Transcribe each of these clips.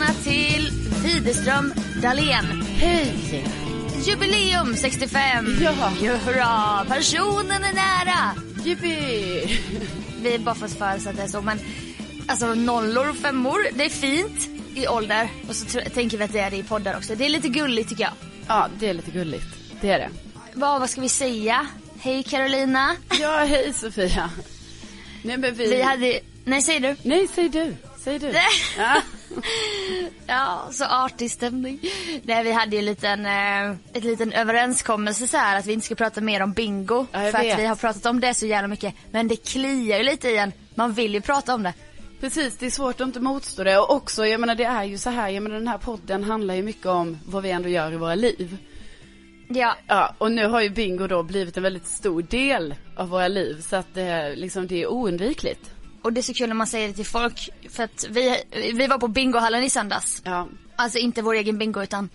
välkomna till Widerström Dahlén. Hej! Jubileum 65! Ja. Hurra! Personen är nära! Jippi! Vi är bara fått för oss att det är så men alltså nollor och femmor, det är fint i ålder och så tänker vi att det är det i poddar också. Det är lite gulligt tycker jag. Ja, det är lite gulligt. Det är det. Vad, vad ska vi säga? Hej Carolina. Ja, hej Sofia. Nej men vi... Vi hade, nej säger du? Nej, säg du. Säg du. Ja. Ja, så artig stämning. Nej, vi hade ju en liten, eh, ett liten överenskommelse så här att vi inte ska prata mer om bingo. Ja, för vet. att vi har pratat om det så jävla mycket. Men det kliar ju lite i en. Man vill ju prata om det. Precis, det är svårt att inte motstå det. Och också, jag menar det är ju så här, jag menar den här podden handlar ju mycket om vad vi ändå gör i våra liv. Ja, Ja, och nu har ju bingo då blivit en väldigt stor del av våra liv. Så att det, liksom, det är oundvikligt. Och det är så kul när man säger det till folk. För att vi, vi var på bingohallen i söndags. Ja, Alltså inte vår egen bingo utan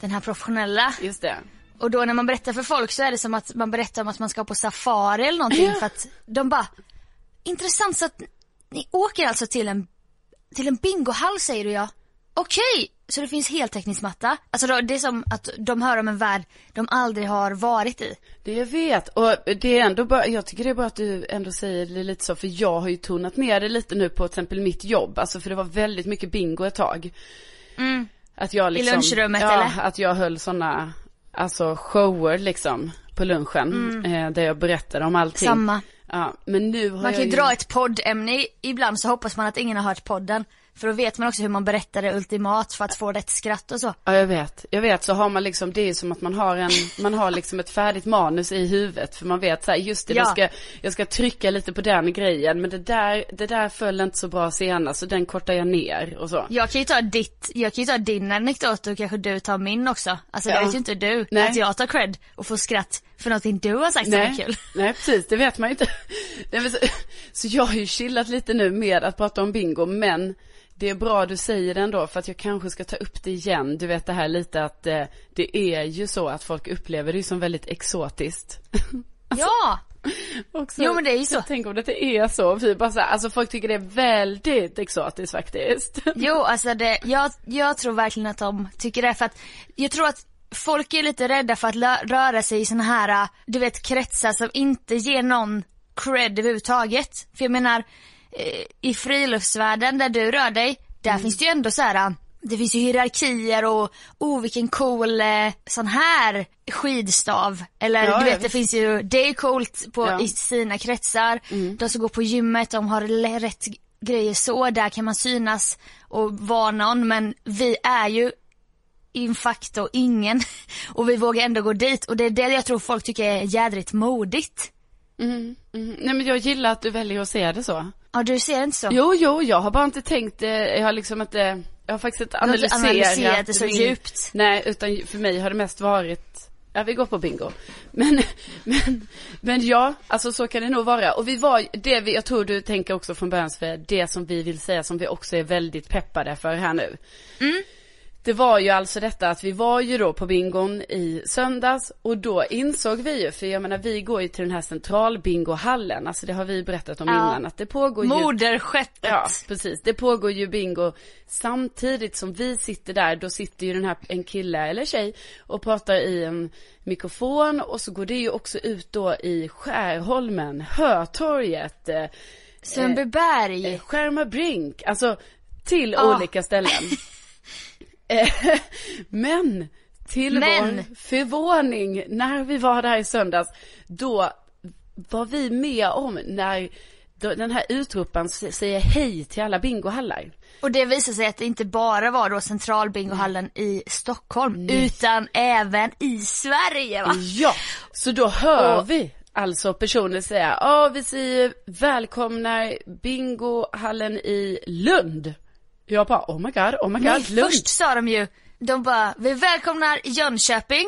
den här professionella. just det. Och då när man berättar för folk så är det som att man berättar om att man ska på safari eller någonting. Ja. För att de bara, intressant så att ni åker alltså till en, till en bingohall säger du ja. Okej, så det finns heltäckningsmatta. Alltså det är som att de hör om en värld de aldrig har varit i. Det jag vet. Och det är ändå bara, jag tycker det är bra att du ändå säger det lite så. För jag har ju tonat ner det lite nu på till exempel mitt jobb. Alltså för det var väldigt mycket bingo ett tag. Att jag liksom, lunchrummet, ja, eller? att jag höll sådana, alltså shower liksom på lunchen. Eh, där jag berättade om allting. Samma. Ja, men nu har Man kan jag ju dra ett poddämne i- ibland så hoppas man att ingen har hört podden. För då vet man också hur man berättar det ultimat för att få rätt skratt och så. Ja, jag vet. Jag vet, så har man liksom, det är som att man har en, man har liksom ett färdigt manus i huvudet. För man vet så här, just det, Ja. jag, ska, jag ska trycka lite på den grejen. Men det där, det där föll inte så bra senast, så den kortar jag ner och så. Jag kan ju ta ditt, jag kan ju ta din anekdot och kanske du tar min också. Alltså det Ja. vet ju inte du. Nej. Att jag tar cred och får skratt för någonting du har sagt som är kul. nej, precis, det vet man ju inte. Nej, så, så jag har ju chillat lite nu med att prata om bingo, men det är bra du säger det ändå, för att jag kanske ska ta upp det igen. Du vet det här lite att eh, det är ju så att folk upplever det som väldigt exotiskt. Ja! Också, Jo, men det är ju så. Tänk om det är så. Vi bara så här, alltså folk tycker det är väldigt exotiskt faktiskt. Jo, alltså det, jag, jag tror verkligen att de tycker det för att jag tror att folk är lite rädda för att röra sig i såna här, du vet kretsar som inte ger någon cred överhuvudtaget. För jag menar, eh, i friluftsvärlden där du rör dig, där finns det ju ändå så här. Det finns ju hierarkier och oh vilken cool eh, sån här skidstav. Eller Ja, du vet det finns ju, det är coolt på, Ja. i sina kretsar. De som går på gymmet, de har rätt grejer så, där kan man synas och vara någon. Men vi är ju in facto ingen. Och vi vågar ändå gå dit. Och det är det jag tror folk tycker är jädrigt modigt. Mm, mm. Nej men jag gillar att du väljer att se det så. Ja du ser inte så? Jo, jo, jag har bara inte tänkt, eh, jag har liksom inte, jag har faktiskt inte analyserat. analyserat det så min- djupt. Nej, utan för mig har det mest varit, ja vi går på bingo. Men, men, men ja, alltså så kan det nog vara. Och vi var, det vi, jag tror du tänker också från början för det som vi vill säga som vi också är väldigt peppade för här nu. Det var ju alltså detta att vi var ju då på bingon i söndags och då insåg vi ju, för jag menar vi går ju till den här centralbingohallen, alltså det har vi berättat om Ja. innan, att det pågår ju Moderskeppet. Ja, precis. Det pågår ju bingo samtidigt som vi sitter där. Då sitter ju den här, en kille eller tjej och pratar i en mikrofon och så går det ju också ut då i Skärholmen, Hötorget, eh, Sundbyberg. eh, Skärmarbrink, alltså till Ja. olika ställen. Eh, Men till Men. vår förvåning när vi var där i söndags, då var vi med om när den här utroparen säger hej till alla bingohallar. Och det visar sig att det inte bara var då centralbingohallen i Stockholm. Utan även i Sverige va? Ja, så då hör Och- vi alltså personer säga, ja vi säger välkomna bingohallen i Lund. Jag bara, oh my god, oh my god, Nej, Lund. först sa de ju, de bara, vi välkomnar Jönköping.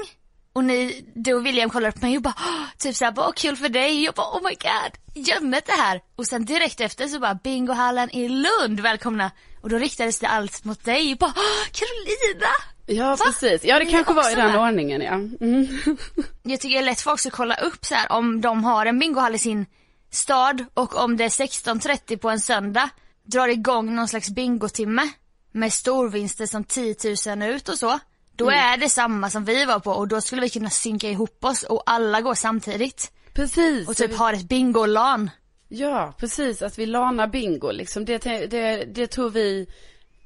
Och ni, du och William kollade på mig och bara, typ såhär, vad kul för dig. Jag bara, oh my god, gömmet det här. Och sen direkt efter så bara, bingohallen i Lund, välkomna. Och då riktades det allt mot dig och bara, "Åh, Carolina! Ja, Va? precis. Ja, det Ni kanske var i också den där. ordningen, ja. Mm. Jag tycker det är lätt för folk att kolla upp så här om de har en bingohall i sin stad och om det är 16.30 på en söndag drar igång någon slags bingotimme. med storvinster som 10 000 ut och så. Då Mm. är det samma som vi var på och då skulle vi kunna synka ihop oss och alla går samtidigt. Precis. Och typ ha ett bingolan. Ja, precis. Att vi lanar bingo liksom. Det, det, det tror vi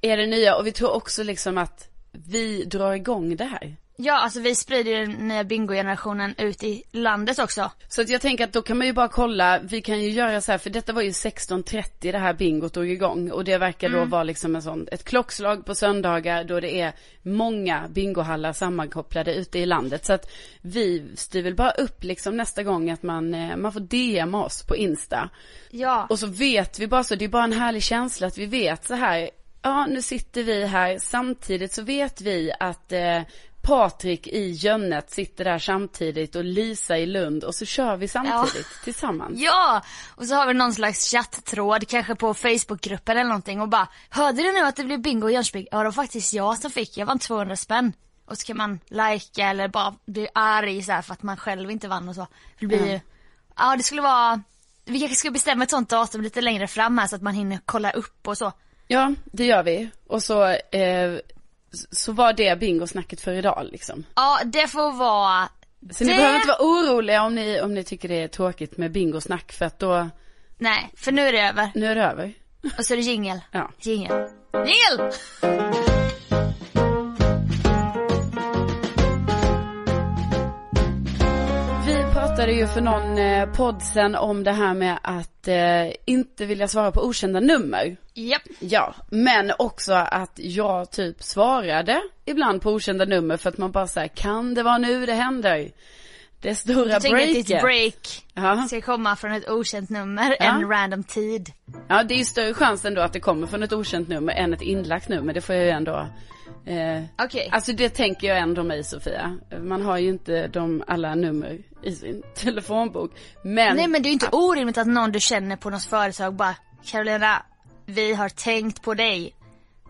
är det nya. Och vi tror också liksom att vi drar igång det här. Ja, alltså vi sprider ju den nya bingogenerationen ut i landet också. Så att jag tänker att då kan man ju bara kolla, vi kan ju göra så här, för detta var ju 16.30 det här bingot drog igång. Och det verkar då vara liksom en sån, ett klockslag på söndagar då det är många bingohallar sammankopplade ute i landet. Så att vi styr väl bara upp liksom nästa gång att man, eh, man får DM oss på Insta. Ja. Och så vet vi bara så, det är bara en härlig känsla att vi vet så här, ja nu sitter vi här, samtidigt så vet vi att eh, Patrik i Jönnet sitter där samtidigt och Lisa i Lund och så kör vi samtidigt tillsammans. Ja! Och så har vi någon slags chatttråd, kanske på Facebookgruppen eller någonting och bara Hörde du nu att det blev bingo i Jönköping? Ja det var faktiskt jag som fick, jag vann 200 spänn. Och så kan man likea eller bara bli arg så här för att man själv inte vann och så. Det blir ju, ja det skulle vara, vi kanske ska bestämma ett sånt datum lite längre fram här så att man hinner kolla upp och så. Ja, det gör vi. Och så, eh, så var det bingosnacket för idag liksom. Ja det får vara Så ni Det- behöver inte vara oroliga om ni, om ni tycker det är tråkigt med bingosnack för att då, Nej, för nu är det över. nu är det över. Och så är det jingel. Ja. Jingel. Jingel! Pratade ju för någon eh, podd sen om det här med att eh, inte vilja svara på okända nummer. Japp. Ja, men också att jag typ svarade ibland på okända nummer för att man bara säger kan det vara nu det händer? Det stora Jag tänker att breaket. ditt break Ja. ska komma från ett okänt nummer Ja. en random tid. ja, det är ju större chans ändå att det kommer från ett okänt nummer än ett inlagt nummer. Det får jag ju ändå eh, Okej. Alltså det tänker jag ändå mig Sofia. Man har ju inte de alla nummer i sin telefonbok. Men, Nej men det är ju inte orimligt att någon du känner på något företag bara Carolina, vi har tänkt på dig.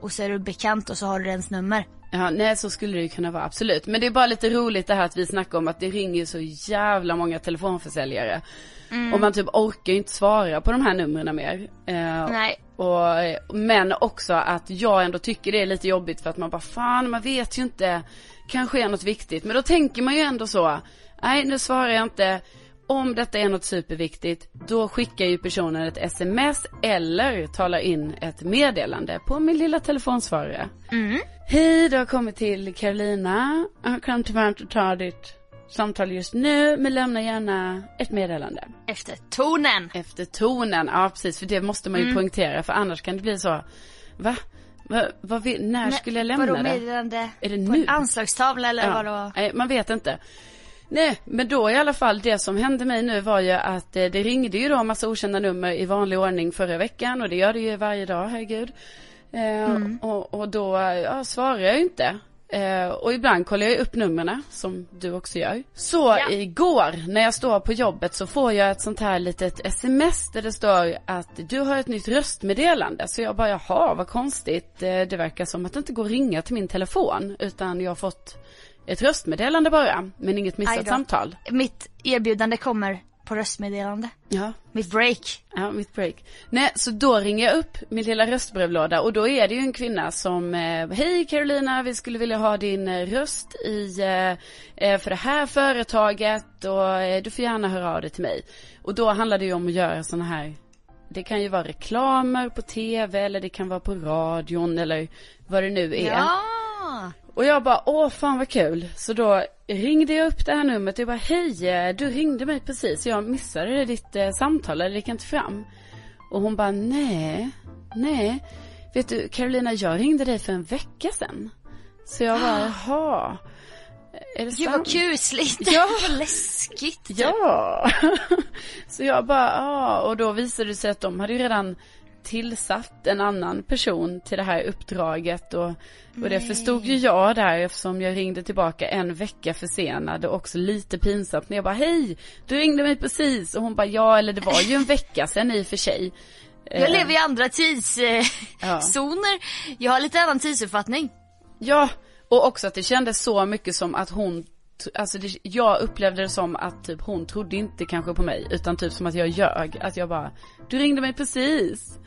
Och så är du bekant och så har du ens nummer. Ja, nej så skulle det ju kunna vara absolut. Men det är bara lite roligt det här att vi snackar om att det ringer så jävla många telefonförsäljare. Och man typ orkar ju inte svara på de här numren mer. Eh, Nej. och, men också att jag ändå tycker det är lite jobbigt för att man bara fan man vet ju inte. Kanske är något viktigt. Men då tänker man ju ändå så. Nej nu svarar jag inte. Om detta är något superviktigt, då skickar ju personen ett sms eller talar in ett meddelande på min lilla telefonsvarare. Hej, du har kommit till Carolina. Jag kan tyvärr inte ta ditt samtal just nu, men lämna gärna ett meddelande. Efter tonen. Efter tonen, ja precis, för det måste man ju poängtera, för annars kan det bli så, va? va, vill, när skulle jag lämna vadå det? meddelande? Är det På nu? en anslagstavla eller vadå? Nej, man vet inte. Nej, men då i alla fall det som hände mig nu var ju att eh, det ringde ju då en massa okända nummer i vanlig ordning förra veckan och det gör det ju varje dag, herregud. Eh, och, och då ja, svarar jag ju inte. Eh, och ibland kollar jag upp numren som du också gör. Så Ja. igår när jag står på jobbet så får jag ett sånt här litet sms där det står att du har ett nytt röstmeddelande. Så jag bara jaha vad konstigt. Eh, det verkar som att det inte går att ringa till min telefon utan jag har fått ett röstmeddelande bara, men inget missat samtal. Mitt erbjudande kommer på röstmeddelande. Ja, Mitt break. ja, mitt break. Nej, så då ringer jag upp min lilla röstbrevlåda och då är det ju en kvinna som, eh, hej Carolina, vi skulle vilja ha din eh, röst i, eh, för det här företaget och du får gärna höra av dig till mig. Och då handlar det ju om att göra sådana här, det kan ju vara reklamer på tv eller det kan vara på radion eller vad det nu är. Ja. Och jag bara, åh fan vad kul. Så då ringde jag upp det här numret och jag bara, hej, eh, du ringde mig precis. Jag missade ditt eh, samtal, eller det gick inte fram. Och hon bara, nej, nej. Vet du, Carolina, jag ringde dig för en vecka sedan. Så jag bara, jaha. Är det Gud sant? vad kusligt. Ja. vad läskigt. Ja. så jag bara, ja. Och då visade det sig att de hade ju redan tillsatt en annan person till det här uppdraget och, och det förstod ju jag där eftersom jag ringde tillbaka en vecka försenad och också lite pinsamt när jag bara hej, du ringde mig precis och hon bara ja eller det var ju en vecka sedan i och för sig. Jag Eh, lever i andra tidszoner. Ja. Jag har lite annan tidsuppfattning. Ja, och också att det kändes så mycket som att hon Alltså det, jag upplevde det som att typ hon trodde inte kanske på mig utan typ som att jag ljög. Att jag bara, du ringde mig precis.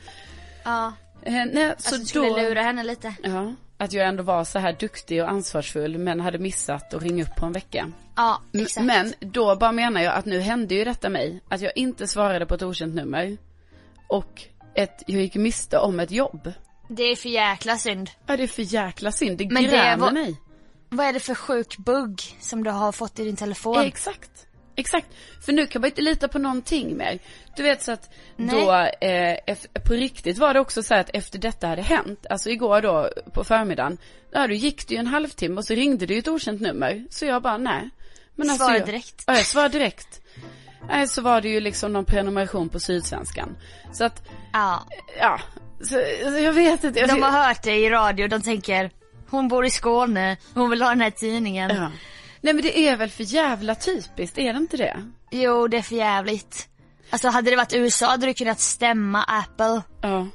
Ja. Eh, nej, Alltså så du skulle då... lura henne lite. Ja, att jag ändå var så här duktig och ansvarsfull men hade missat att ringa upp på en vecka. Ja, exakt. Men då bara menar jag att nu hände ju detta mig. Att jag inte svarade på ett okänt nummer. Och ett, jag gick miste om ett jobb. Det är för jäkla synd. Ja det är för jäkla synd, det Men det grämer var- mig. Vad är det för sjuk bugg som du har fått i din telefon? Exakt. Exakt. För nu kan man inte lita på någonting mer. Du vet så att Nej. då, eh, på riktigt var det också så att efter detta hade hänt, alltså igår då på förmiddagen, ja då gick det ju en halvtimme och så ringde det ju ett okänt nummer. Så jag bara nej. Men alltså, Svara jag, direkt. Ja, jag svarade direkt. Nej, så var det ju liksom någon prenumeration på Sydsvenskan. Så att, Ja. ja, så, så jag vet inte. Jag, De har hört det i radio, de tänker hon bor i Skåne, hon vill ha den här tidningen. ja. Nej men det är väl för jävla typiskt, är det inte det? Jo, det är för jävligt. Alltså hade det varit USA hade du kunnat stämma Apple. Ja.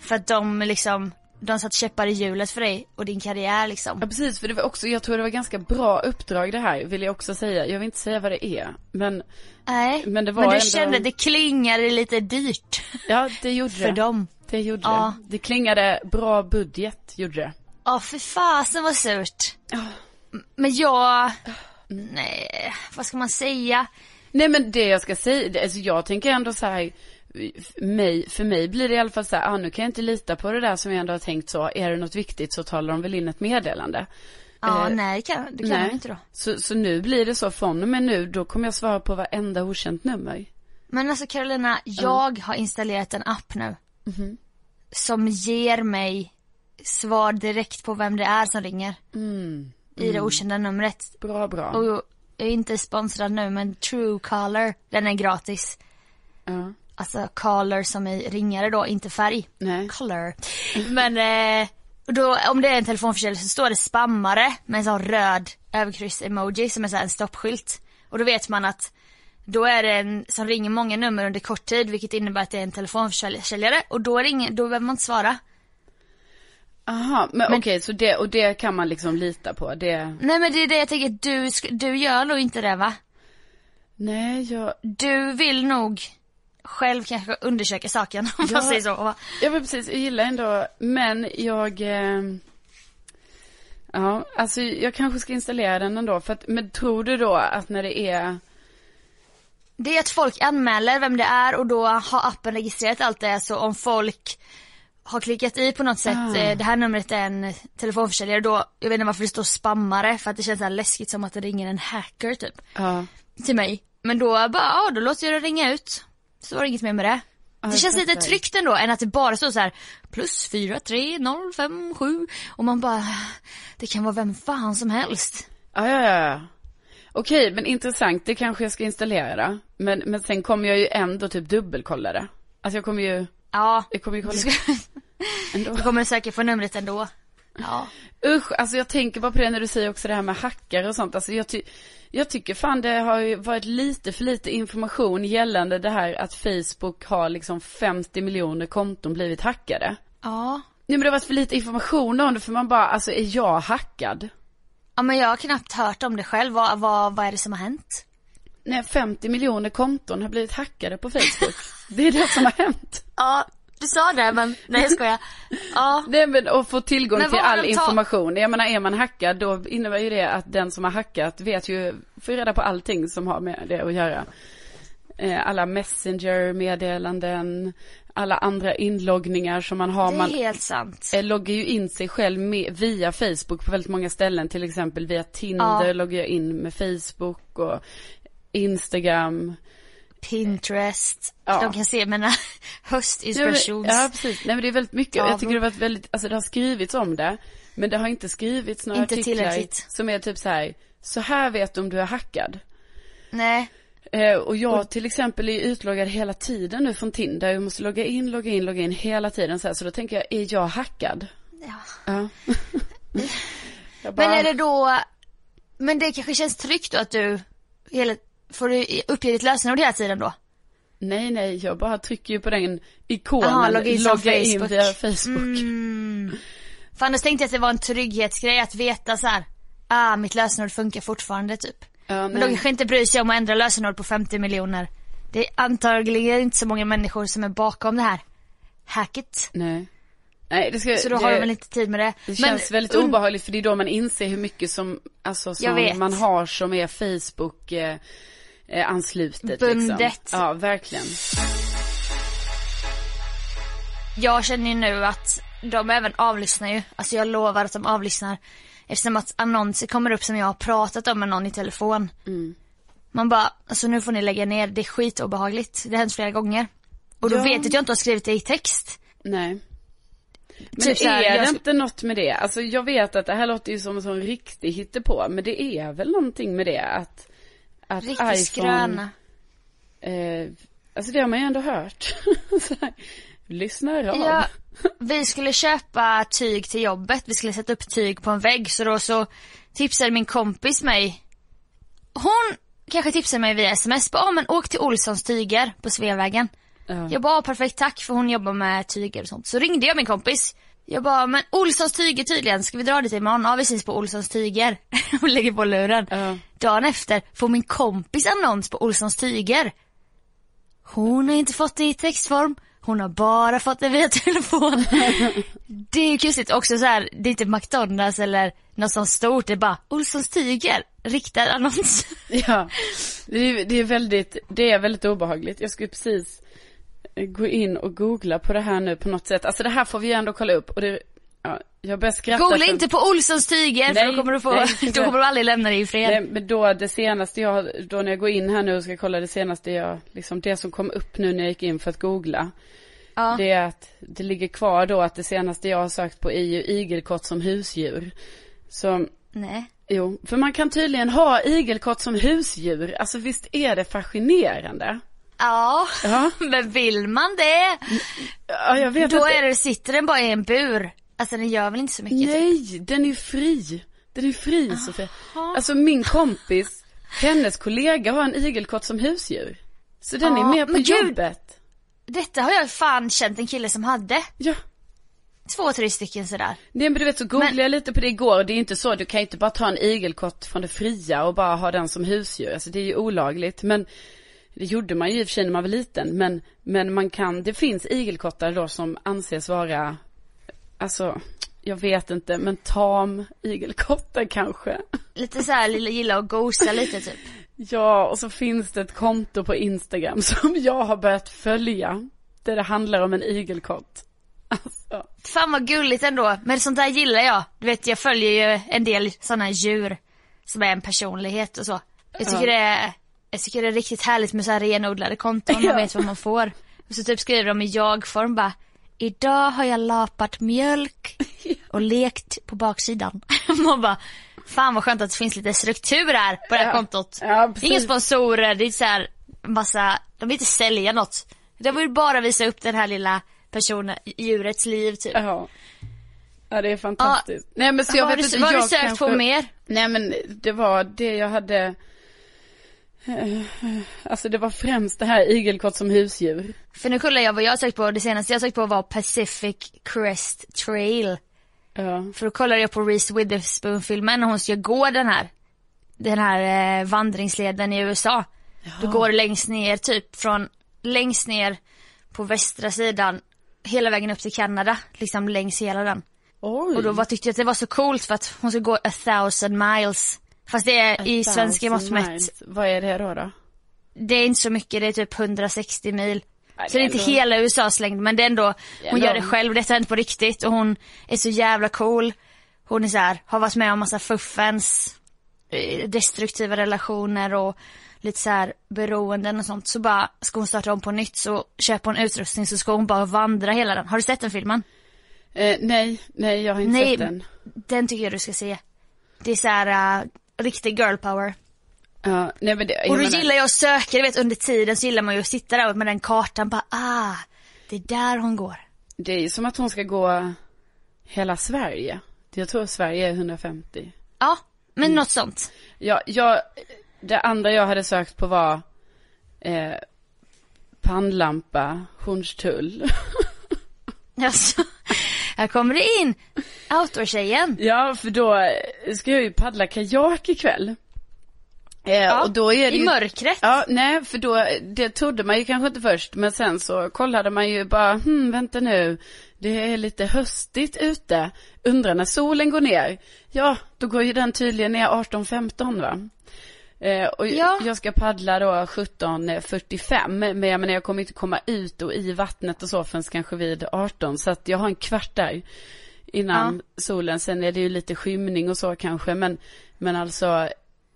För att de liksom, de satt käppar i hjulet för dig och din karriär liksom. Ja precis, för det var också, jag tror det var ganska bra uppdrag det här, vill jag också säga. Jag vill inte säga vad det är, men Nej, Men det var du ändå- kände det klingade lite dyrt ja, det gjorde för det. dem. Det gjorde Ja. det. Det klingade bra budget, gjorde det. Ja, för fasen vad surt. Ja. Men jag, nej, vad ska man säga? Nej men det jag ska säga, alltså jag tänker ändå så här, mig, för mig blir det i alla fall så här, ah, nu kan jag inte lita på det där som jag ändå har tänkt så, är det något viktigt så talar de väl in ett meddelande. Ja, Eh, nej, det kan, det kan man inte då. Så, så nu blir det så, från och med nu, då kommer jag svara på varenda okänt nummer. Men alltså Carolina, jag har installerat en app nu. Mhm. Som ger mig svar direkt på vem det är som ringer. Mm. I det okända numret. Bra, bra. Och jag är inte sponsrad nu men Truecaller, den är gratis. Ja. Alltså caller som i ringare då, inte färg. Nej. Color. Men eh, då, om det är en telefonförsäljare så står det spammare med en sån röd överkryss-emoji som är så här en stoppskylt. Och då vet man att då är det en som ringer många nummer under kort tid vilket innebär att det är en telefonförsäljare och då, ringer, då behöver man inte svara. Aha, men, okej, så det, och det kan man liksom lita på, det, Nej men det är det jag tänker, du, du gör nog inte det va? nej jag, Du vill nog själv kanske undersöka saken om Ja. man säger så. va? jag vill precis, jag gillar ändå, men jag, eh, ja, alltså jag kanske ska installera den ändå, för att, men tror du då att när det är, Det är att folk anmäler vem det är och då har appen registrerat allt det. Så om folk har klickat i på något sätt, eh, det här numret är en telefonförsäljare då, jag vet inte varför det står spammare för att det känns så här läskigt som att det ringer en hacker typ. ja, Till mig. Men då bara, ja då låter jag det ringa ut. Så var det inget mer med det. Det känns lite tryggt ändå än att det bara står så här plus 4, 3, 0, 5, 7 och man bara, det kan vara vem fan som helst. ja, ja, ja, ja. Okej, men intressant, det kanske jag ska installera, men, men sen kommer jag ju ändå typ dubbelkolla det. Alltså jag kommer ju, Ja, jag kommer ju kolla ändå. du kommer säkert få numret ändå. Ja. Usch, alltså jag tänker bara på det när du säger också det här med hackare och sånt. Alltså jag, ty- jag tycker fan det har ju varit lite för lite information gällande det här att Facebook har liksom 50 miljoner konton blivit hackade. Ja. Nej men det har varit för lite information om det för man bara, alltså är jag hackad? Ja men jag har knappt hört om det själv. Vad, vad, vad är det som har hänt? Nej 50 miljoner konton har blivit hackade på Facebook. det är det som har hänt. Ja, du sa det men nej jag skojar. Ja. Nej men att få tillgång till all information. Jag menar är man hackad då innebär ju det att den som har hackat vet ju, får reda på allting som har med det att göra. Eh, Alla messenger-meddelanden, alla andra inloggningar som man har. Det är Man helt sant. eh, loggar ju in sig själv med, via Facebook på väldigt många ställen. Till exempel via Tinder Ja. loggar jag in med Facebook och Instagram. Pinterest. Ja. De kan se mina höstinspirations... ja precis, nej men det är väldigt mycket. Ja, jag tycker det har varit väldigt, alltså det har skrivits om det. Men det har inte skrivits några Inte artiklar som är typ så här, så här vet du om du är hackad. Nej. Eh, och jag till exempel är utloggad hela tiden nu från Tinder. Jag måste logga in, logga in, logga in hela tiden så här. Så då tänker jag, är jag hackad? Ja. Ja. jag bara, Men är det då... Men det kanske känns tryggt då att du hela... Får du uppge ditt lösenord hela tiden då? Nej, nej, jag bara trycker ju på den ikonen, Aha, logga in logga in via Facebook. Mm. För annars tänkte jag att det var en trygghetsgrej att veta så här. Ah, mitt lösenord funkar fortfarande typ. Ja, Men de nej. kanske inte bryr sig om att ändra lösenord på 50 miljoner. Det är antagligen inte så många människor som är bakom det här. Hacket. nej. Nej, det ska, Så då det, har de väl inte tid med det. det känns väldigt und- obehagligt för det är då man inser hur mycket som, alltså som man har som är Facebook eh, eh, anslutet Bundet. liksom. Ja, verkligen. Jag känner ju nu att de även avlyssnar ju. Alltså jag lovar att de avlyssnar. Eftersom att annonser kommer upp som jag har pratat om med någon i telefon. Mm. Man bara, alltså nu får ni lägga ner, det är skitobehagligt. Det har hänt flera gånger. Och då Ja. vet jag att jag inte har skrivit det i text. Nej. Men Typ här, är jag det sk- inte något med det? Alltså jag vet att det här låter ju som en sån riktig hittepå, men det är väl någonting med det att, att Riktigt skröna. eh, alltså det har man ju ändå hört. Så här, Lyssnar av. Ja, vi skulle köpa tyg till jobbet, vi skulle sätta upp tyg på en vägg så då så tipsade min kompis mig. Hon kanske tipsade mig via sms, bara, ah, men åk till Olssons tyger på Sveavägen. Ja. Jag bara, perfekt tack för hon jobbar med tyger och sånt. Så ringde jag min kompis. Jag bara, men Olssons tyger tydligen, ska vi dra dit imorgon? Ja vi ses på Olssons tyger. Hon lägger på luren. Ja. Dagen efter får min kompis annons på Olssons tyger. Hon har inte fått det i textform. Hon har bara fått det via telefon. det är ju kusligt också så här, det är inte McDonalds eller något sånt stort, det är bara Olssons tyger, riktad annons. Ja, det är, det är väldigt, det är väldigt obehagligt. Jag skulle precis gå in och googla på det här nu på något sätt. Alltså det här får vi ju ändå kolla upp och det, ja, jag börjar skratta. Googla för- inte på Olssons tyger för Nej, då kommer du få, nej, då kommer du aldrig lämna dig i fred. Nej, men då det senaste jag, då när jag går in här nu och ska kolla det senaste jag, liksom det som kom upp nu när jag gick in för att googla. ja. Det är att det ligger kvar då att det senaste jag har sökt på är ju igelkott som husdjur. Så, Nej. jo, för man kan tydligen ha igelkott som husdjur. Alltså visst är det fascinerande? Ja, Ja, men vill man det? ja jag vet Då inte. är det, sitter den bara i en bur. Alltså den gör väl inte så mycket? typ. Nej, den är fri. Den är fri Sofia. Alltså min kompis, hennes kollega har en igelkott som husdjur. Så den är Ja, med på men gud. jobbet. Detta har jag fan känt en kille som hade. Ja. Två, tre stycken sådär. Nej men du vet så googlade Men- jag lite på det igår det är inte så, du kan ju inte bara ta en igelkott från det fria och bara ha den som husdjur. Alltså det är ju olagligt. Men det gjorde man ju i och för sig när man var liten. Men, men man kan, det finns igelkottar då som anses vara, alltså, jag vet inte, men tam igelkottar kanske. Lite såhär, lilla gilla att gosa lite typ. Ja, och så finns det ett konto på Instagram som jag har börjat följa. Där det handlar om en igelkott. Alltså, Fan vad gulligt ändå, men sånt där gillar jag. Du vet jag följer ju en del sådana djur som är en personlighet och så. Jag tycker Ja. det är, jag tycker det är riktigt härligt med så här renodlade konton, man Ja. vet vad man får. Och så typ skriver de i jag-form bara Idag har jag lapat mjölk och lekt på baksidan. Man bara, fan vad skönt att det finns lite struktur här på det här Ja. kontot. Ja. Inga sponsorer, det är så här massa, de vill inte sälja något. De vill bara visa upp den här lilla personen, djurets liv typ. ja. Ja, det är fantastiskt. Nej men så jag har vet du, inte, vad har du sökt kanske... på mer? Nej men det var det jag hade, alltså det var främst det här igelkott som husdjur. För nu kollar jag vad jag sökt på, det senaste jag sökt på var Pacific Crest Trail. Ja. För då kollade jag på Reese Witherspoon-filmen när hon ska gå den här, den här eh, vandringsleden i USA. Då går det längst ner, typ från längst ner på västra sidan hela vägen upp till Kanada, liksom längs hela den. Oj. Och då var, tyckte jag att det var så coolt för att hon ska gå a thousand miles. Fast det är i svenska mått mätt. Vad är det då då? det är inte så mycket, det är typ 160 mil. Nej, Så det är inte hela USAs längd men det är ändå, är hon gör det själv, detta har hänt på riktigt och hon är så jävla cool. Hon är så här, har varit med om massa fuffens, eh, destruktiva relationer och lite så här beroenden och sånt. Så bara ska hon starta om på nytt så köper hon utrustning så ska hon bara vandra hela den. Har du sett den filmen? Eh, nej, nej jag har inte Nej, sett den. den tycker jag du ska se. Det är så här uh, riktig girl power. Ja, nej men det, jag Och då menar- gillar jag att söka, du vet under tiden så gillar man ju att sitta där med den kartan bara ah, det är där hon går. Det är ju som att hon ska gå hela Sverige. Jag tror Sverige är 150. Ja, men Mm. något sånt. Ja, jag, det andra jag hade sökt på var eh, pannlampa, Hornstull. Alltså, här kommer det in. Outdoor-tjejen. ja, för då ska jag ju paddla kajak ikväll. Eh, och då är det I ju... mörkret. Ja, nej, för då, det trodde man ju kanske inte först, men sen så kollade man ju bara, hmm, vänta nu, det är lite höstigt ute, undrar när solen går ner. Ja, då går ju den tydligen ner 18.15 va? Eh, och Ja. jag ska paddla då 17.45, men jag menar jag kommer inte komma ut och i vattnet och så förrän kanske vid 18, så att jag har en kvart där innan solen, sen är det ju lite skymning och så kanske, men, men alltså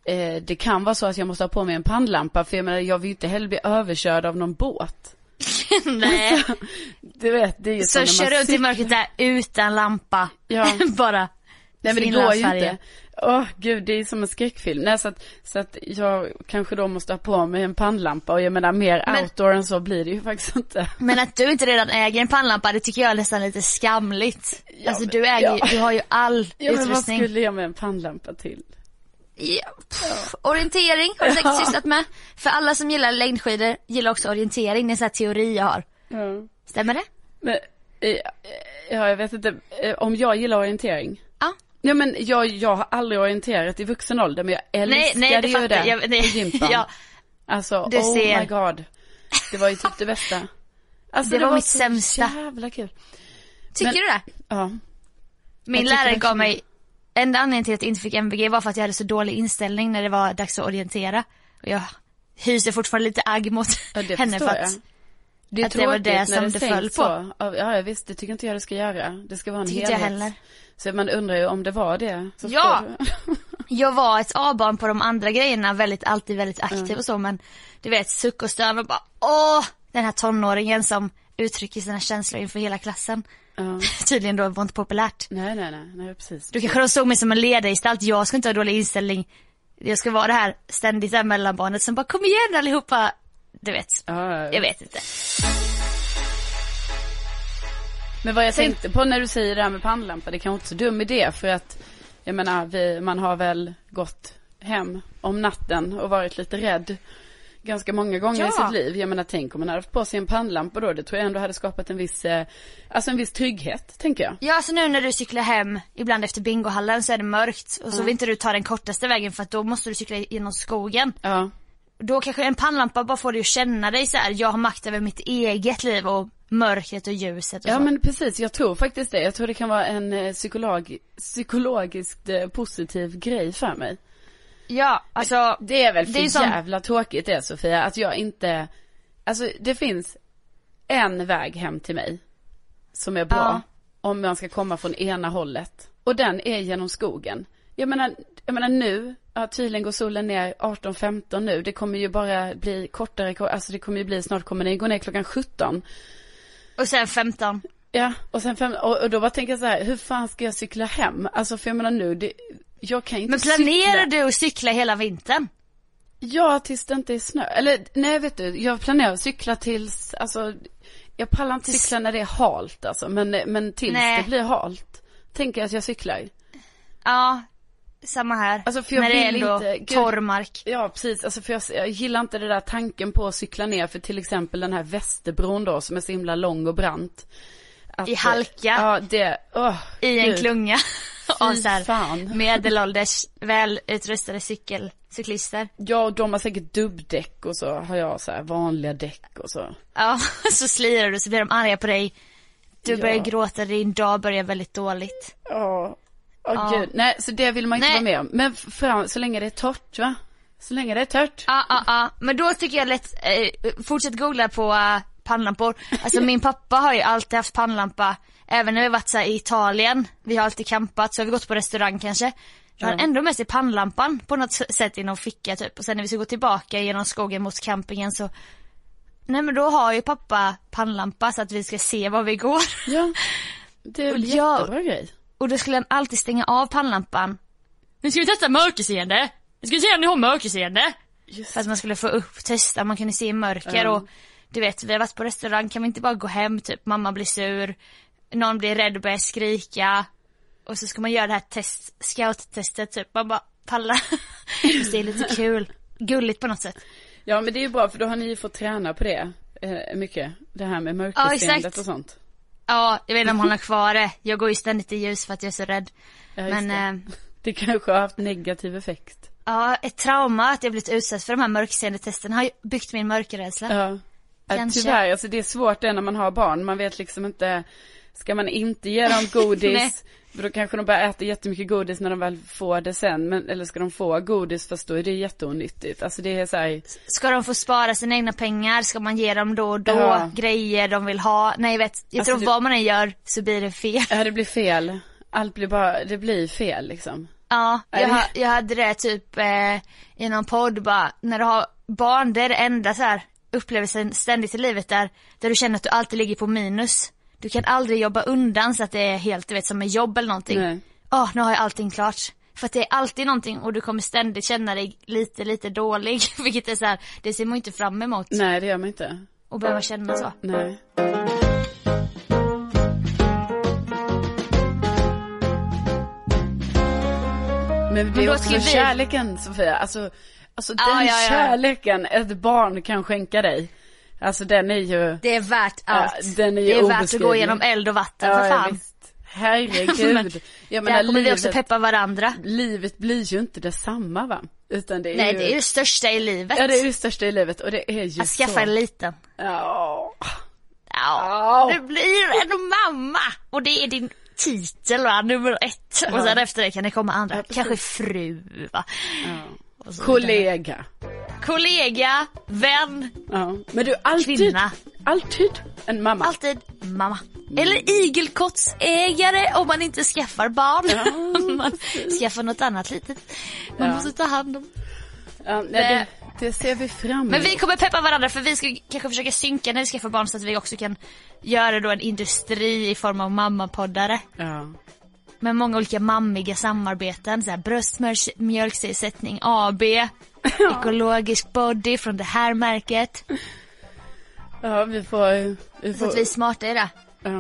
Eh, det kan vara så att jag måste ha på mig en pannlampa för jag menar jag vill ju inte heller bli överkörd av någon båt. Nej. Du vet, det är ju Så när kör runt i mörkret där utan lampa. Ja. Bara. Nej men det går ju inte. Åh gud, det är som en skräckfilm. Nej så att, så att jag kanske då måste ha på mig en pannlampa och jag menar mer Men- outdoor än så blir det ju faktiskt inte. Men att du inte redan äger en pannlampa, det tycker jag är nästan lite skamligt. Ja, alltså du äger ju, ja. du har ju all Ja men vad utrustning. skulle jag med en pannlampa till? Ja. pff, Orientering har du säkert sysslat med. För alla som gillar längdskidor gillar också orientering, det är en sån här teori jag har. Ja. Stämmer det? Men, eh, ja jag vet inte, eh, om jag gillar orientering? Ja. Men jag, jag har aldrig orienterat i vuxen ålder men jag älskade Nej, nej, det ju det jag. Nej, på gympan. ja. Alltså, Du oh ser. my god. Det var ju typ det bästa. Alltså, Det var mitt så sämsta. jävla kul. Tycker Men- du det? Ja. Min lärare gav mig, enda anledningen till att jag inte fick MVG var för att jag hade så dålig inställning när det var dags att orientera. Och jag hyser fortfarande lite agg mot ja, det henne för jag. Det att det var det som det sänks föll på. Så. Ja, ja, visst, det tycker inte jag det ska göra. Det ska vara en Tycker inte jag helhet. heller. Så man undrar ju om det var det. Ja. du- Jag var ett A-barn på de andra grejerna, väldigt, alltid väldigt aktiv och så men du vet suck och stön och bara åh, den här tonåringen som uttrycker sina känslor inför hela klassen. ja. Tydligen då var inte populärt. Nej, nej, nej, nej, precis. Då kanske såg mig som en ledargestalt, jag ska inte ha dålig inställning. Jag ska vara det här ständigt där mellanbarnet som bara kom igen allihopa. Du vet, Ja, jag vet inte. Men vad jag tänkte på när du säger det här med pannlampa, det kanske inte är så dum idé för att jag menar, vi, man har väl gått hem om natten och varit lite rädd ganska många gånger i Ja. sitt liv. Jag menar, tänk om man hade haft på sig en pannlampa då, det tror jag ändå hade skapat en viss, eh, alltså en viss trygghet, tänker jag. Ja, så nu när du cyklar hem, ibland efter bingohallen så är det mörkt och så vill inte du ta den kortaste vägen för att då måste du cykla genom skogen. Ja, Då kanske en pannlampa bara får dig att känna dig så här. jag har makt över mitt eget liv och mörkret och ljuset och ja så. men precis, jag tror faktiskt det. Jag tror det kan vara en eh, psykolog, psykologiskt eh, positiv grej för mig. Ja, alltså. Det är väl för Det är sån- jävla tråkigt det Sofia, att jag inte, alltså det finns en väg hem till mig som är bra Ja. om man ska komma från ena hållet. Och den är genom skogen. Jag menar, jag menar nu, ja, tydligen går solen ner 18.15 nu, det kommer ju bara bli kortare, alltså det kommer ju bli, snart kommer den gå ner klockan 17. Och sen 15. Ja, och sen fem, och, och då bara tänker jag så här, hur fan ska jag cykla hem? Alltså för jag menar nu, det, jag kan inte Men planerar cykla. du att cykla hela vintern? Ja, tills det inte är snö. Eller nej, vet du, jag planerar att cykla tills, alltså, jag pallar inte Tills- cykla när det är halt alltså, men, men tills Nej. det blir halt. Tänker jag att jag cyklar. Ja, samma här. Alltså, för jag När det är ändå inte- torr mark. Ja, precis, alltså för jag, jag gillar inte det där tanken på att cykla ner för till exempel den här Västerbron då som är så himla lång och brant. Att, I halka. Ja, det, åh, I en gud. klunga. av så här medelålders välutrustade cykel, cyklister. Ja, och de har säkert dubbdäck och så har jag så här vanliga däck och så. Ja, så slirar du så blir de arga på dig. Du Ja. börjar gråta, din dag börjar väldigt dåligt. Ja. Åh Ja. gud, nej så det vill man inte Nej. vara med om. Men fram, så länge det är torrt va? Så länge det är torrt. Ja, ja, ja. Men då tycker jag lätt, eh, fortsätt googla på uh, pannlampor. Alltså min pappa har ju alltid haft pannlampa, även när vi varit så här, i Italien, vi har alltid campat, så har vi gått på restaurang kanske. Då har han Ja. ändå med sig pannlampan på något sätt i någon ficka typ. Och sen när vi ska gå tillbaka genom skogen mot campingen så Nej men då har ju pappa pannlampa så att vi ska se var vi går. Ja. Det är väl Ja. jättebra grej. Och då skulle han alltid stänga av pannlampan. Nu ska vi testa mörkerseende. Nu ska vi se om ni har mörkerseende. Just För att man skulle få upp, testa, man kunde se i mörker Ja. och du vet, vi har varit på restaurang, kan vi inte bara gå hem typ, mamma blir sur, någon blir rädd och börjar skrika. Och så ska man göra det här test, scout-testet typ, man bara pallar. Det är lite kul, gulligt på något sätt. Ja men det är ju bra för då har ni ju fått träna på det. Eh, mycket. Det här med Ja, mörkerseendet exakt. och sånt. Ja, jag vet inte om hon har kvar det, jag går ju ständigt i ljus för att jag är så rädd. Ja, Men det. eh, det kanske har haft negativ effekt. Ja, ett trauma att jag blivit utsatt för de här mörkseende-testerna har byggt min mörkerrädsla. Ja. Ja, Kanske. tyvärr, alltså det är svårt det när man har barn. Man vet liksom inte, ska man inte ge dem godis, för då kanske de börjar äta jättemycket godis när de väl får det sen. Men, eller ska de få godis fast då är det jätteonyttigt. Alltså det är så här, Ska de få spara sina egna pengar? Ska man ge dem då och då Ja. grejer de vill ha? Nej vet, jag Alltså, tror du- vad man än gör så blir det fel. ja det blir fel. Allt blir bara, det blir fel liksom. Ja, jag, det- ha- jag hade det typ eh, i någon podd bara, när du har barn, det är det enda så här upplevelsen ständigt i livet där, där du känner att du alltid ligger på minus. Du kan aldrig jobba undan så att det är helt, du vet som med jobb eller någonting. Nej. Åh, nu har jag allting klart. För att det är alltid någonting och du kommer ständigt känna dig lite, lite dålig. Vilket är så här, det ser man inte fram emot. Nej det gör man inte. Och behöva känna så. Nej. Men det är också vi- kärleken Sofia, alltså, alltså Ja, den ja, ja. kärleken ett barn kan skänka dig. Alltså den är ju, Det är värt allt. Ja, den är ju det är värt att gå igenom eld och vatten ja, för ja, fan. visst. Herregud. Jag menar Där kommer vi också livet, peppa varandra. livet blir ju inte detsamma va? Utan det är Nej ju, det är det största i livet. ja det är det största i livet och det är ju Att skaffa så. en liten. Ja. Ja, Ja. du blir en mamma! Och det är din titel va, nummer ett. Och sen efter det kan det komma andra, Ja, kanske fru va. ja. Så vidare. Kollega. Vän, Ja. Men du, alltid, Kvinna. alltid en mamma. alltid mamma. Eller igelkottsägare om man inte skaffar barn. Ja, man skaffar något annat litet. Man Ja. måste ta hand om. Ja, nej, det, det ser vi fram emot. Men vi kommer peppa varandra för vi ska kanske försöka synka när vi skaffar barn så att vi också kan göra då en industri i form av mammapoddare. Ja. Med många olika mammiga samarbeten, så här bröstmjölksersättning AB, ekologisk body från det här märket. ja, vi får... Vi Så får att vi är smarta i det. ja.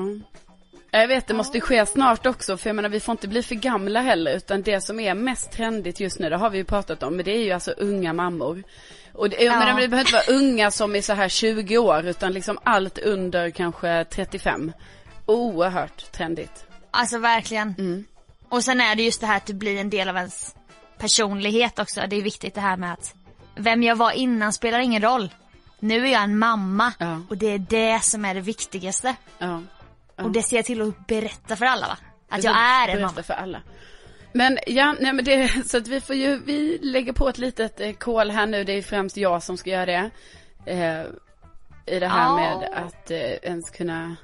Jag vet, det måste ske snart också, för jag menar vi får inte bli för gamla heller, utan det som är mest trendigt just nu, det har vi ju pratat om, men det är ju alltså unga mammor. Och det, Ja. menar, det behöver inte vara unga som är så här 20 år, utan liksom allt under kanske 35. Oerhört trendigt. Alltså verkligen. Mm. Och sen är det just det här att det blir en del av ens personlighet också. Det är viktigt det här med att vem jag var innan spelar ingen roll. Nu är jag en mamma Ja. och det är det som är det viktigaste. Ja. Ja. Och det ser jag till att berätta för alla va? Att jag är en mamma. för alla. Men ja, nej men det, så att vi får ju, vi lägger på ett litet eh, kol här nu, det är främst jag som ska göra det. Eh, I det här med att eh, ens kunna,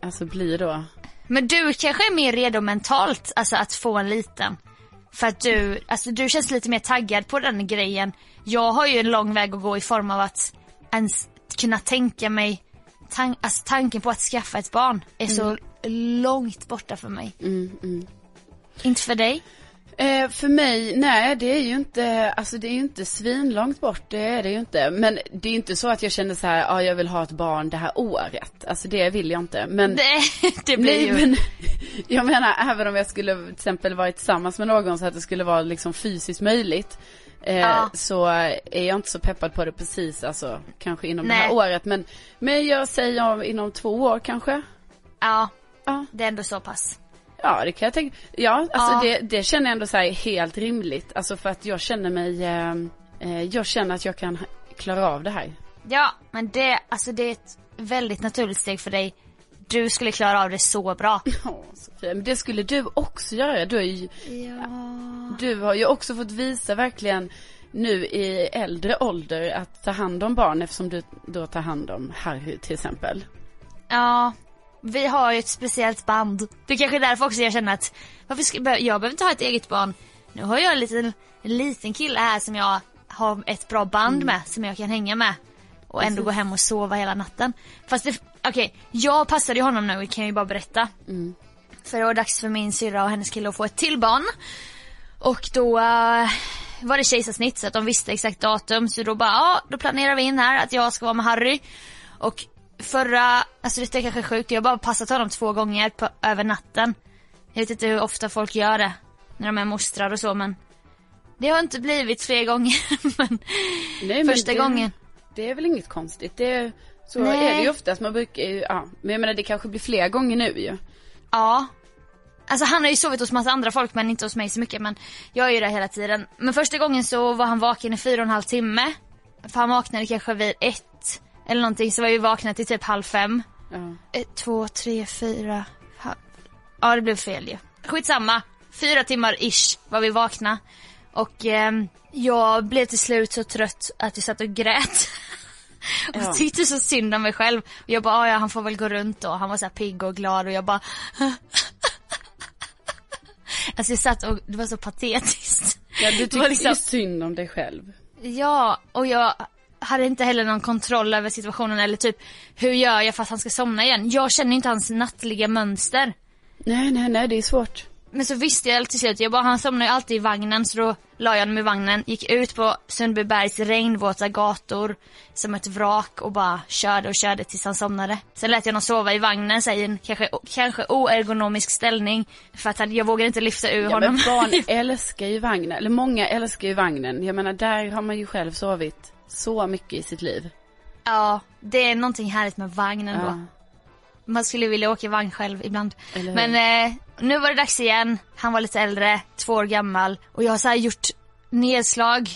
alltså bli då, Men du kanske är mer redo mentalt, alltså att få en liten. För att du, alltså du känns lite mer taggad på den grejen. Jag har ju en lång väg att gå i form av att ens kunna tänka mig, tan- alltså tanken på att skaffa ett barn är så långt borta för mig. mm, mm. Inte för dig? Eh, för mig, nej det är ju inte, alltså det är ju inte svinlångt bort, det är det ju inte. Men det är ju inte så att jag känner så här, ja jag vill ha ett barn det här året. Alltså det vill jag inte. Men Det, det blir Nej ju... men jag menar även om jag skulle till exempel varit tillsammans med någon så att det skulle vara liksom fysiskt möjligt. Eh, Ja. Så är jag inte så peppad på det precis, alltså kanske inom det Nej. här året. Men, men jag säger om, inom två år kanske. Ja, Ja, det är ändå så pass. Ja det kan jag tänka. Ja, alltså Ja. Det, det känner jag ändå så här helt rimligt. Alltså för att jag känner mig, eh, eh, jag känner att jag kan klara av det här. Ja, men det, alltså det är ett väldigt naturligt steg för dig. Du skulle klara av det så bra. Ja, Sofia, men det skulle du också göra. Du ju, Ja. Du har ju också fått visa verkligen nu i äldre ålder att ta hand om barn eftersom du då tar hand om Harry till exempel. Ja, vi har ju ett speciellt band. Det är kanske är därför också jag känner att varför ska, jag behöver inte ha ett eget barn. Nu har jag en liten, en liten kille här som jag har ett bra band med som jag kan hänga med. Och ändå Precis. gå hem och sova hela natten. Fast det, okej, jag passade ju honom nu kan jag ju bara berätta. Mm. För det var dags för min syrra och hennes kille att få ett till barn. Och då eh, var det kejsarsnitt så att de visste exakt datum. Så då bara, ja då planerar vi in här att jag ska vara med Harry. Och förra, alltså det är kanske sjukt, jag har bara passat honom två gånger på, över natten. Jag vet inte hur ofta folk gör det. När de är mostrar och så men. Det har inte blivit fler gånger men Nej, första det, gången. Det är väl inget konstigt. Det, så Nej. är det ju oftast. Man brukar ju, ja. Men jag menar det kanske blir fler gånger nu ju. Ja. Alltså han har ju sovit hos massa andra folk men inte hos mig så mycket men jag är ju där hela tiden. Men första gången så var han vaken i fyra och en halv timme. För han vaknade kanske vid ett eller någonting så var vi vakna till typ halv fem. Ja. Ett, två, tre, fyra, halv... Ja det blev fel ju. Skitsamma. Fyra timmar ish var vi vakna. Och ehm, jag blev till slut så trött att jag satt och grät. och Ja. tyckte så synd om mig själv. Och jag bara, "Ah, ja han får väl gå runt då. Han var så här pigg och glad och jag bara Alltså jag satt och det var så patetiskt. Ja, du tyckte liksom- synd om dig själv. Ja, och jag hade inte heller någon kontroll över situationen eller typ hur gör jag för att han ska somna igen? Jag känner inte hans nattliga mönster. Nej, nej, nej, det är svårt. Men så visste jag till slut, jag bara, han somnar ju alltid i vagnen så då la jag honom i vagnen, gick ut på Sundbybergs regnvåta gator som ett vrak och bara körde och körde tills han somnade. Sen lät jag honom sova i vagnen så i en kanske, kanske oergonomisk ställning för att han, jag vågade inte lyfta ur Ja, honom. men barn älskar ju vagnen, eller många älskar ju vagnen. Jag menar, där har man ju själv sovit så mycket i sitt liv. ja, det är någonting härligt med vagnen då. Ja. Man skulle vilja åka vagn själv ibland. Men eh, nu var det dags igen. Han var lite äldre, två år gammal. Och jag har så gjort nedslag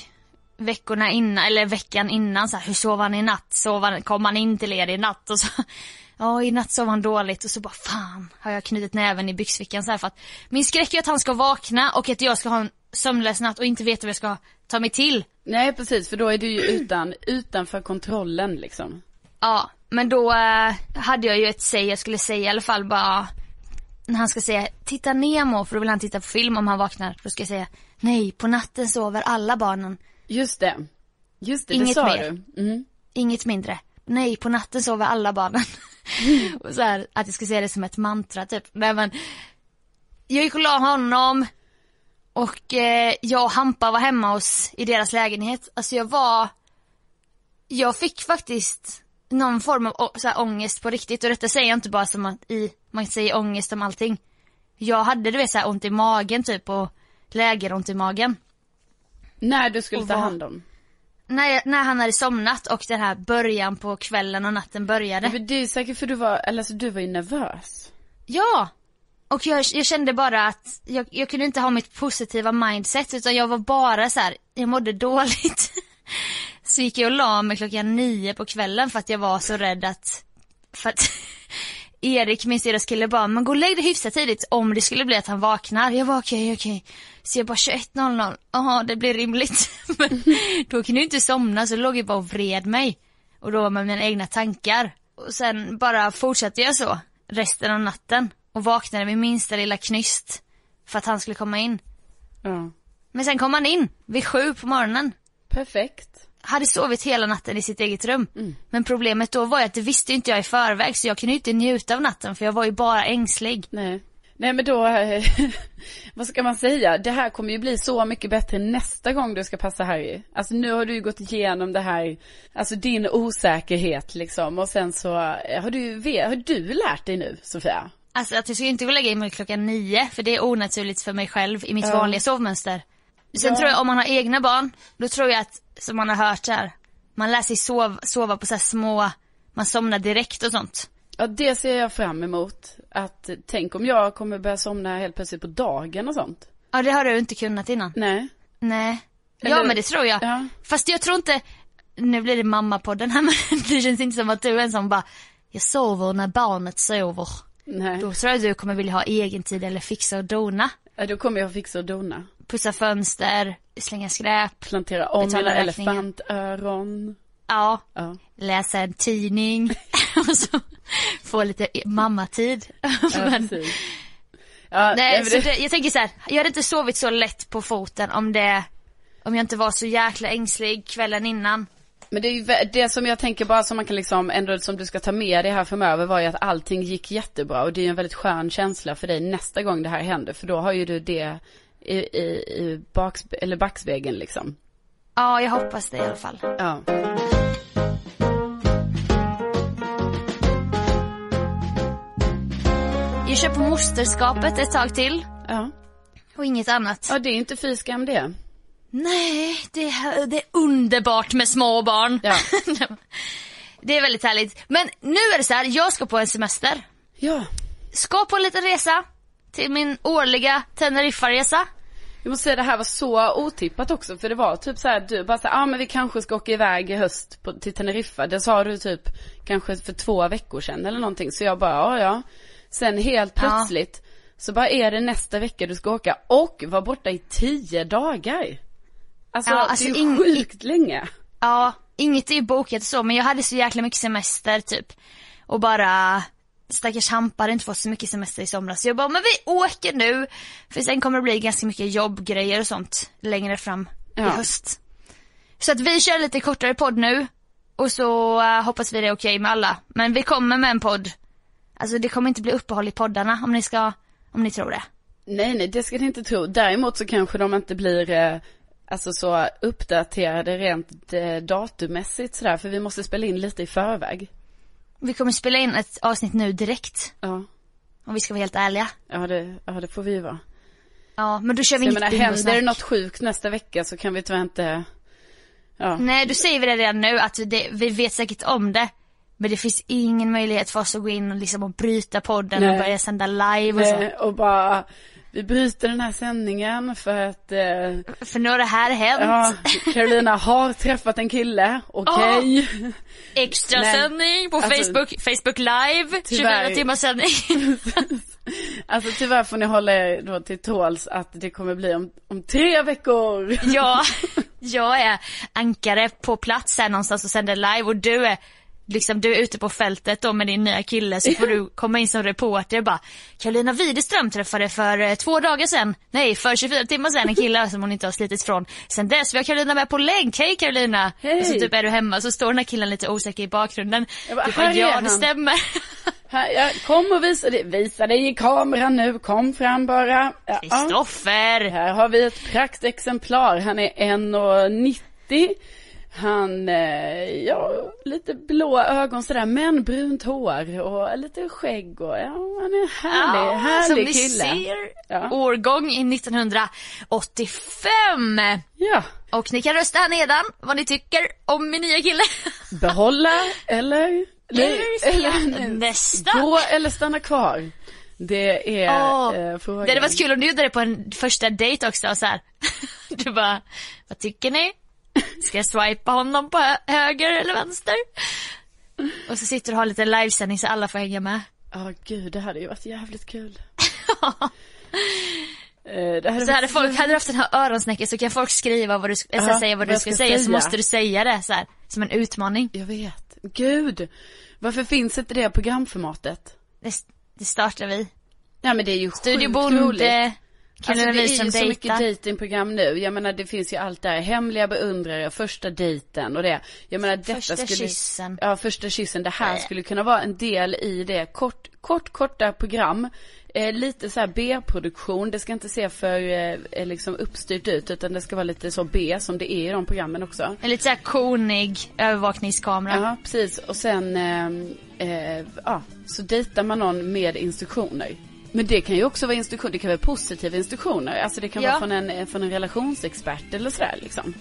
veckorna innan, eller veckan innan. Så här, hur sov han i natt? Sov han, kom han in till er i natt? Och så, ja i natt sov han dåligt. Och så bara fan har jag knutit näven i byxfickan så här för att min skräck är att han ska vakna och att jag ska ha en sömnlös natt och inte veta vad jag ska ta mig till. Nej, precis, för då är du ju utan, utanför kontrollen liksom. Ja, men då eh, hade jag ju ett säg jag skulle säga i alla fall bara när han ska säga titta Nemo för då vill han titta på film om han vaknar. Då ska jag säga nej på natten sover alla barnen. Just det. Just det, Inget det sa mer. du. Mm. Inget mindre. Nej på natten sover alla barnen. och så här, att jag ska säga det som ett mantra typ. Nej men jag gick och la honom och eh, jag och Hampa var hemma hos, i deras lägenhet. Alltså jag var, jag fick faktiskt någon form av så här, ångest på riktigt och detta säger jag inte bara som att i, man säger ångest om allting. Jag hade du vet så här ont i magen typ och lägeront i magen. När du skulle Och ta hand om. När, när han hade somnat och den här början på kvällen och natten började. Men det är säkert för du var, eller alltså du var ju nervös. Ja! Och jag, jag kände bara att jag, jag kunde inte ha mitt positiva mindset utan jag var bara så här, jag mådde dåligt. Så gick jag och la mig klockan nio på kvällen för att jag var så rädd att, för att Erik, min syrras kille bara, men gå och lägg dig hyfsat tidigt om det skulle bli att han vaknar. Jag var okej, okej. Så jag bara 21.00, jaha det blir rimligt. men då kunde jag inte somna så låg jag bara och vred mig. Och då med mina egna tankar. Och sen bara fortsatte jag så resten av natten. Och vaknade med minsta lilla knyst. För att han skulle komma in. Ja. Men sen kom han in vid sju på morgonen. Perfekt. Hade sovit hela natten i sitt eget rum. Mm. Men problemet då var ju att det visste inte jag i förväg så jag kunde ju inte njuta av natten för jag var ju bara ängslig. Nej. Nej men då, vad ska man säga? Det här kommer ju bli så mycket bättre nästa gång du ska passa Harry. Alltså nu har du ju gått igenom det här, alltså din osäkerhet liksom. Och sen så eh, har du, har du lärt dig nu Sofia? Alltså att jag skulle inte gå och lägga mig klockan nio för det är onaturligt för mig själv i mitt Ja. vanliga sovmönster. Sen Ja. tror jag om man har egna barn, då tror jag att, som man har hört här, man lär sig sov, sova på så små, man somnar direkt och sånt. Ja det ser jag fram emot. Att tänk om jag kommer börja somna helt plötsligt på dagen och sånt. Ja det har du inte kunnat innan. Nej. Nej. Ja Eller- men det tror jag. Ja. Fast jag tror inte, nu blir det mammapodden här men det känns inte som att du är en som bara, jag sover när barnet sover. Nej. Då tror jag du kommer vilja ha egen tid eller fixa och dona. Ja, då kommer jag fixa och dona. Pussa fönster, slänga skräp, Plantera om mina elefantöron. ja, Ja. läsa en tidning och så få lite mammatid. Ja, Men. Ja, nej, det- det, jag tänker så här, jag hade inte sovit så lätt på foten om det, om jag inte var så jäkla ängslig kvällen innan. Men det är ju det som jag tänker bara som man kan liksom ändå som du ska ta med dig här framöver var ju att allting gick jättebra och det är ju en väldigt skön känsla för dig nästa gång det här händer för då har ju du det i, i, i bakspe- eller backspegeln liksom. Ja, jag hoppas det i alla fall. Ja. Jag kör på mosterskapet ett tag till Ja. och inget annat. Ja, det är inte fy skam det. Nej, det är, det är underbart med små barn. Ja. det är väldigt härligt. Men nu är det så här, jag ska på en semester. Ja. Ska på en liten resa till min årliga Teneriffa-resa. Jag måste säga det här var så otippat också för det var typ så här du bara så ja ah, men vi kanske ska åka iväg i höst på, till Teneriffa. Det sa du typ kanske för två veckor sedan eller någonting. Så jag bara ja ja. Sen helt plötsligt så bara är det nästa vecka du ska åka och vara borta i tio dagar. Alltså, Ja, alltså det är ju ing- sjukt länge. Ja, inget är ju bokat så men jag hade så jäkla mycket semester typ. Och bara stackars Hampa hade inte fått så mycket semester i somras. Så jag bara, men vi åker nu. För sen kommer det bli ganska mycket jobbgrejer och sånt längre fram i Ja. höst. Så att vi kör lite kortare podd nu. Och så eh, hoppas vi det är okej med alla. Men vi kommer med en podd. Alltså det kommer inte bli uppehåll i poddarna om ni ska, om ni tror det. Nej nej det ska ni inte tro. Däremot så kanske de inte blir eh, alltså så uppdaterade rent eh, datummässigt sådär. För vi måste spela in lite i förväg. Vi kommer spela in ett avsnitt nu direkt. Ja, Om vi ska vara helt ärliga. ja det, ja, det får vi ju vara. Ja, men då kör vi Så inget menar, händer det något sjukt nästa vecka så kan vi tyvärr inte, ja. Nej, då säger vi det redan nu att det, vi vet säkert om det. Men det finns ingen möjlighet för oss att gå in och liksom och bryta podden Nej. och börja sända live och så. Nej, och bara, vi bryter den här sändningen för att, eh, För nu har det här hänt. ja, Carolina har träffat en kille, okej. Extra Men, sändning på alltså, Facebook, Facebook live, tyvärr. 24 timmars sändning. Alltså tyvärr får ni hålla er då till tåls att det kommer bli om, om tre veckor. ja, jag är ankare på plats här någonstans och sänder live och du är liksom du är ute på fältet då med din nya kille så får du komma in som reporter och bara Karolina Widerström träffade för eh, två dagar sedan, nej för 24 timmar sedan en kille som hon inte har slitit från. Sen dess vi har Karolina med på länk, hej Karolina! Hej. Och så typ är du hemma så står den här killen lite osäker i bakgrunden. Jag bara, du bara ja han." det stämmer. Här, ja, kom och visa dig, visa dig i kameran nu, kom fram bara. Ja, Kristoffer! Här har vi ett praktexemplar, han är 1,90. Han, eh, ja, lite blå ögon sådär, men brunt hår och lite skägg och ja, han är härlig, Ja, som härlig ni kille. ser, Ja. årgång i 1985. Ja, Och ni kan rösta här nedan vad ni tycker om min nya kille. behålla eller, Eller säga nästa. gå eller stanna kvar. Det är Åh, eh, frågan. Det hade varit kul om du gjorde det på en första dejt också och så här. Du bara, vad tycker ni? Ska jag swipa honom på hö- höger eller vänster? Och så sitter du och har lite livesändning så alla får hänga med. Ja, gud, det hade ju varit jävligt kul. Eh, det hade Så hade folk, hade du haft den här öronsnäcken så kan folk skriva vad du, ska- eller Ja, säga vad vad du ska, ska säga, så säga. måste du säga det så här, som en utmaning. Jag vet. Gud. Varför finns inte det programformatet? Det, det startar vi. Ja men det är ju Studio sjukt Bonde, roligt. Karolina Alltså det är ju så mycket datingprogram nu. Jag menar det finns ju allt där. Hemliga beundrare, första dejten och det. Jag menar detta Första skulle. kyssen. Ja, första kyssen. Det här Nej. skulle kunna vara en del i det. Kort, kort, korta program. Eh, lite så här B-produktion. Det ska inte se för eh, eh, liksom uppstyrt ut utan det ska vara lite så B som det är i de programmen också. En lite såhär konig övervakningskamera. Ja, precis. Och sen, ehm, eh, ja, så dejtar man någon med instruktioner. Men det kan ju också vara instruktioner, det kan vara positiva instruktioner. Alltså det kan Ja. vara från en, eh, från en relationsexpert eller sådär liksom.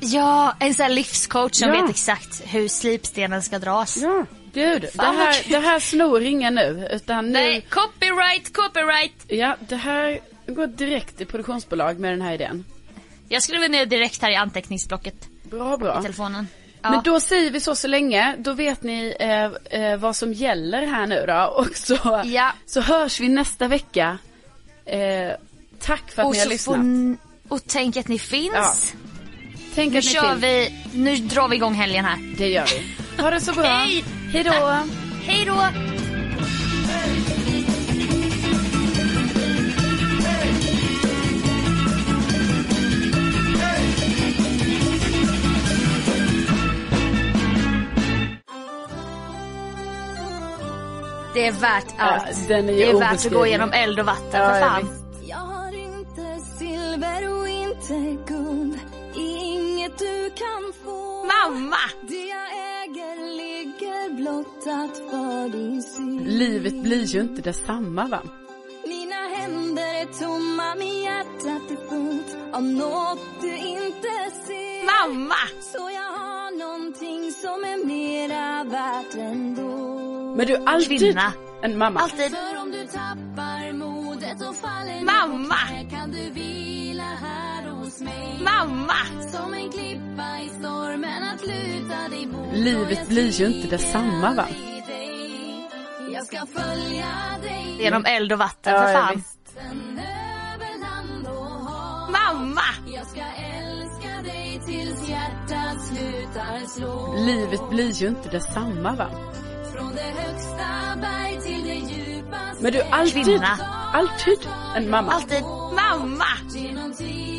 Ja, en sån här livscoach som Ja. vet exakt hur slipstenen ska dras. Ja, gud. Det Fan, här, det här snor ingen nu, utan nu, Nej, copyright, copyright. ja, det här går direkt till produktionsbolag med den här idén. Jag skriver ner direkt här i anteckningsblocket Bra, bra. i telefonen. Ja. Men då säger vi så så länge, då vet ni eh, eh, vad som gäller här nu då. Och så, Ja. så hörs vi nästa vecka. Eh, tack för att och, ni har lyssnat. och tänk att ni finns. Ja. Tänk Nu att ni kör finns. vi, nu drar vi igång helgen här. Det gör vi. Ha det så bra. Hej! Hej då. Hej då! Det är värt allt. Ja, den är ju det är värt att gå genom eld och vatten, Ja, för fan. Jag har inte silver och inte guld Inget du kan få Mamma! Det jag äger ligger blottat för din syn Livet blir ju inte detsamma va? Mina händer är tomma, min hjärtat är fullt av något du inte ser Mamma! Så jag har någonting som är mera värt ändå Men du, alltid Kvinna. en mamma. Alltid. För om du tappar modet och Mamma! Här kan du vila här hos mig Mamma! Som en klippa i stormen att luta dig mot Livet blir ju inte detsamma, va? i dig. Jag ska följa dig Genom eld och vatten Ja, för ja, fan. hav Mamma! Jag ska älska dig tills hjärtat slutar slå Livet blir ju inte detsamma va? Men du, alltid, Kvinna. alltid en mamma. Alltid mamma!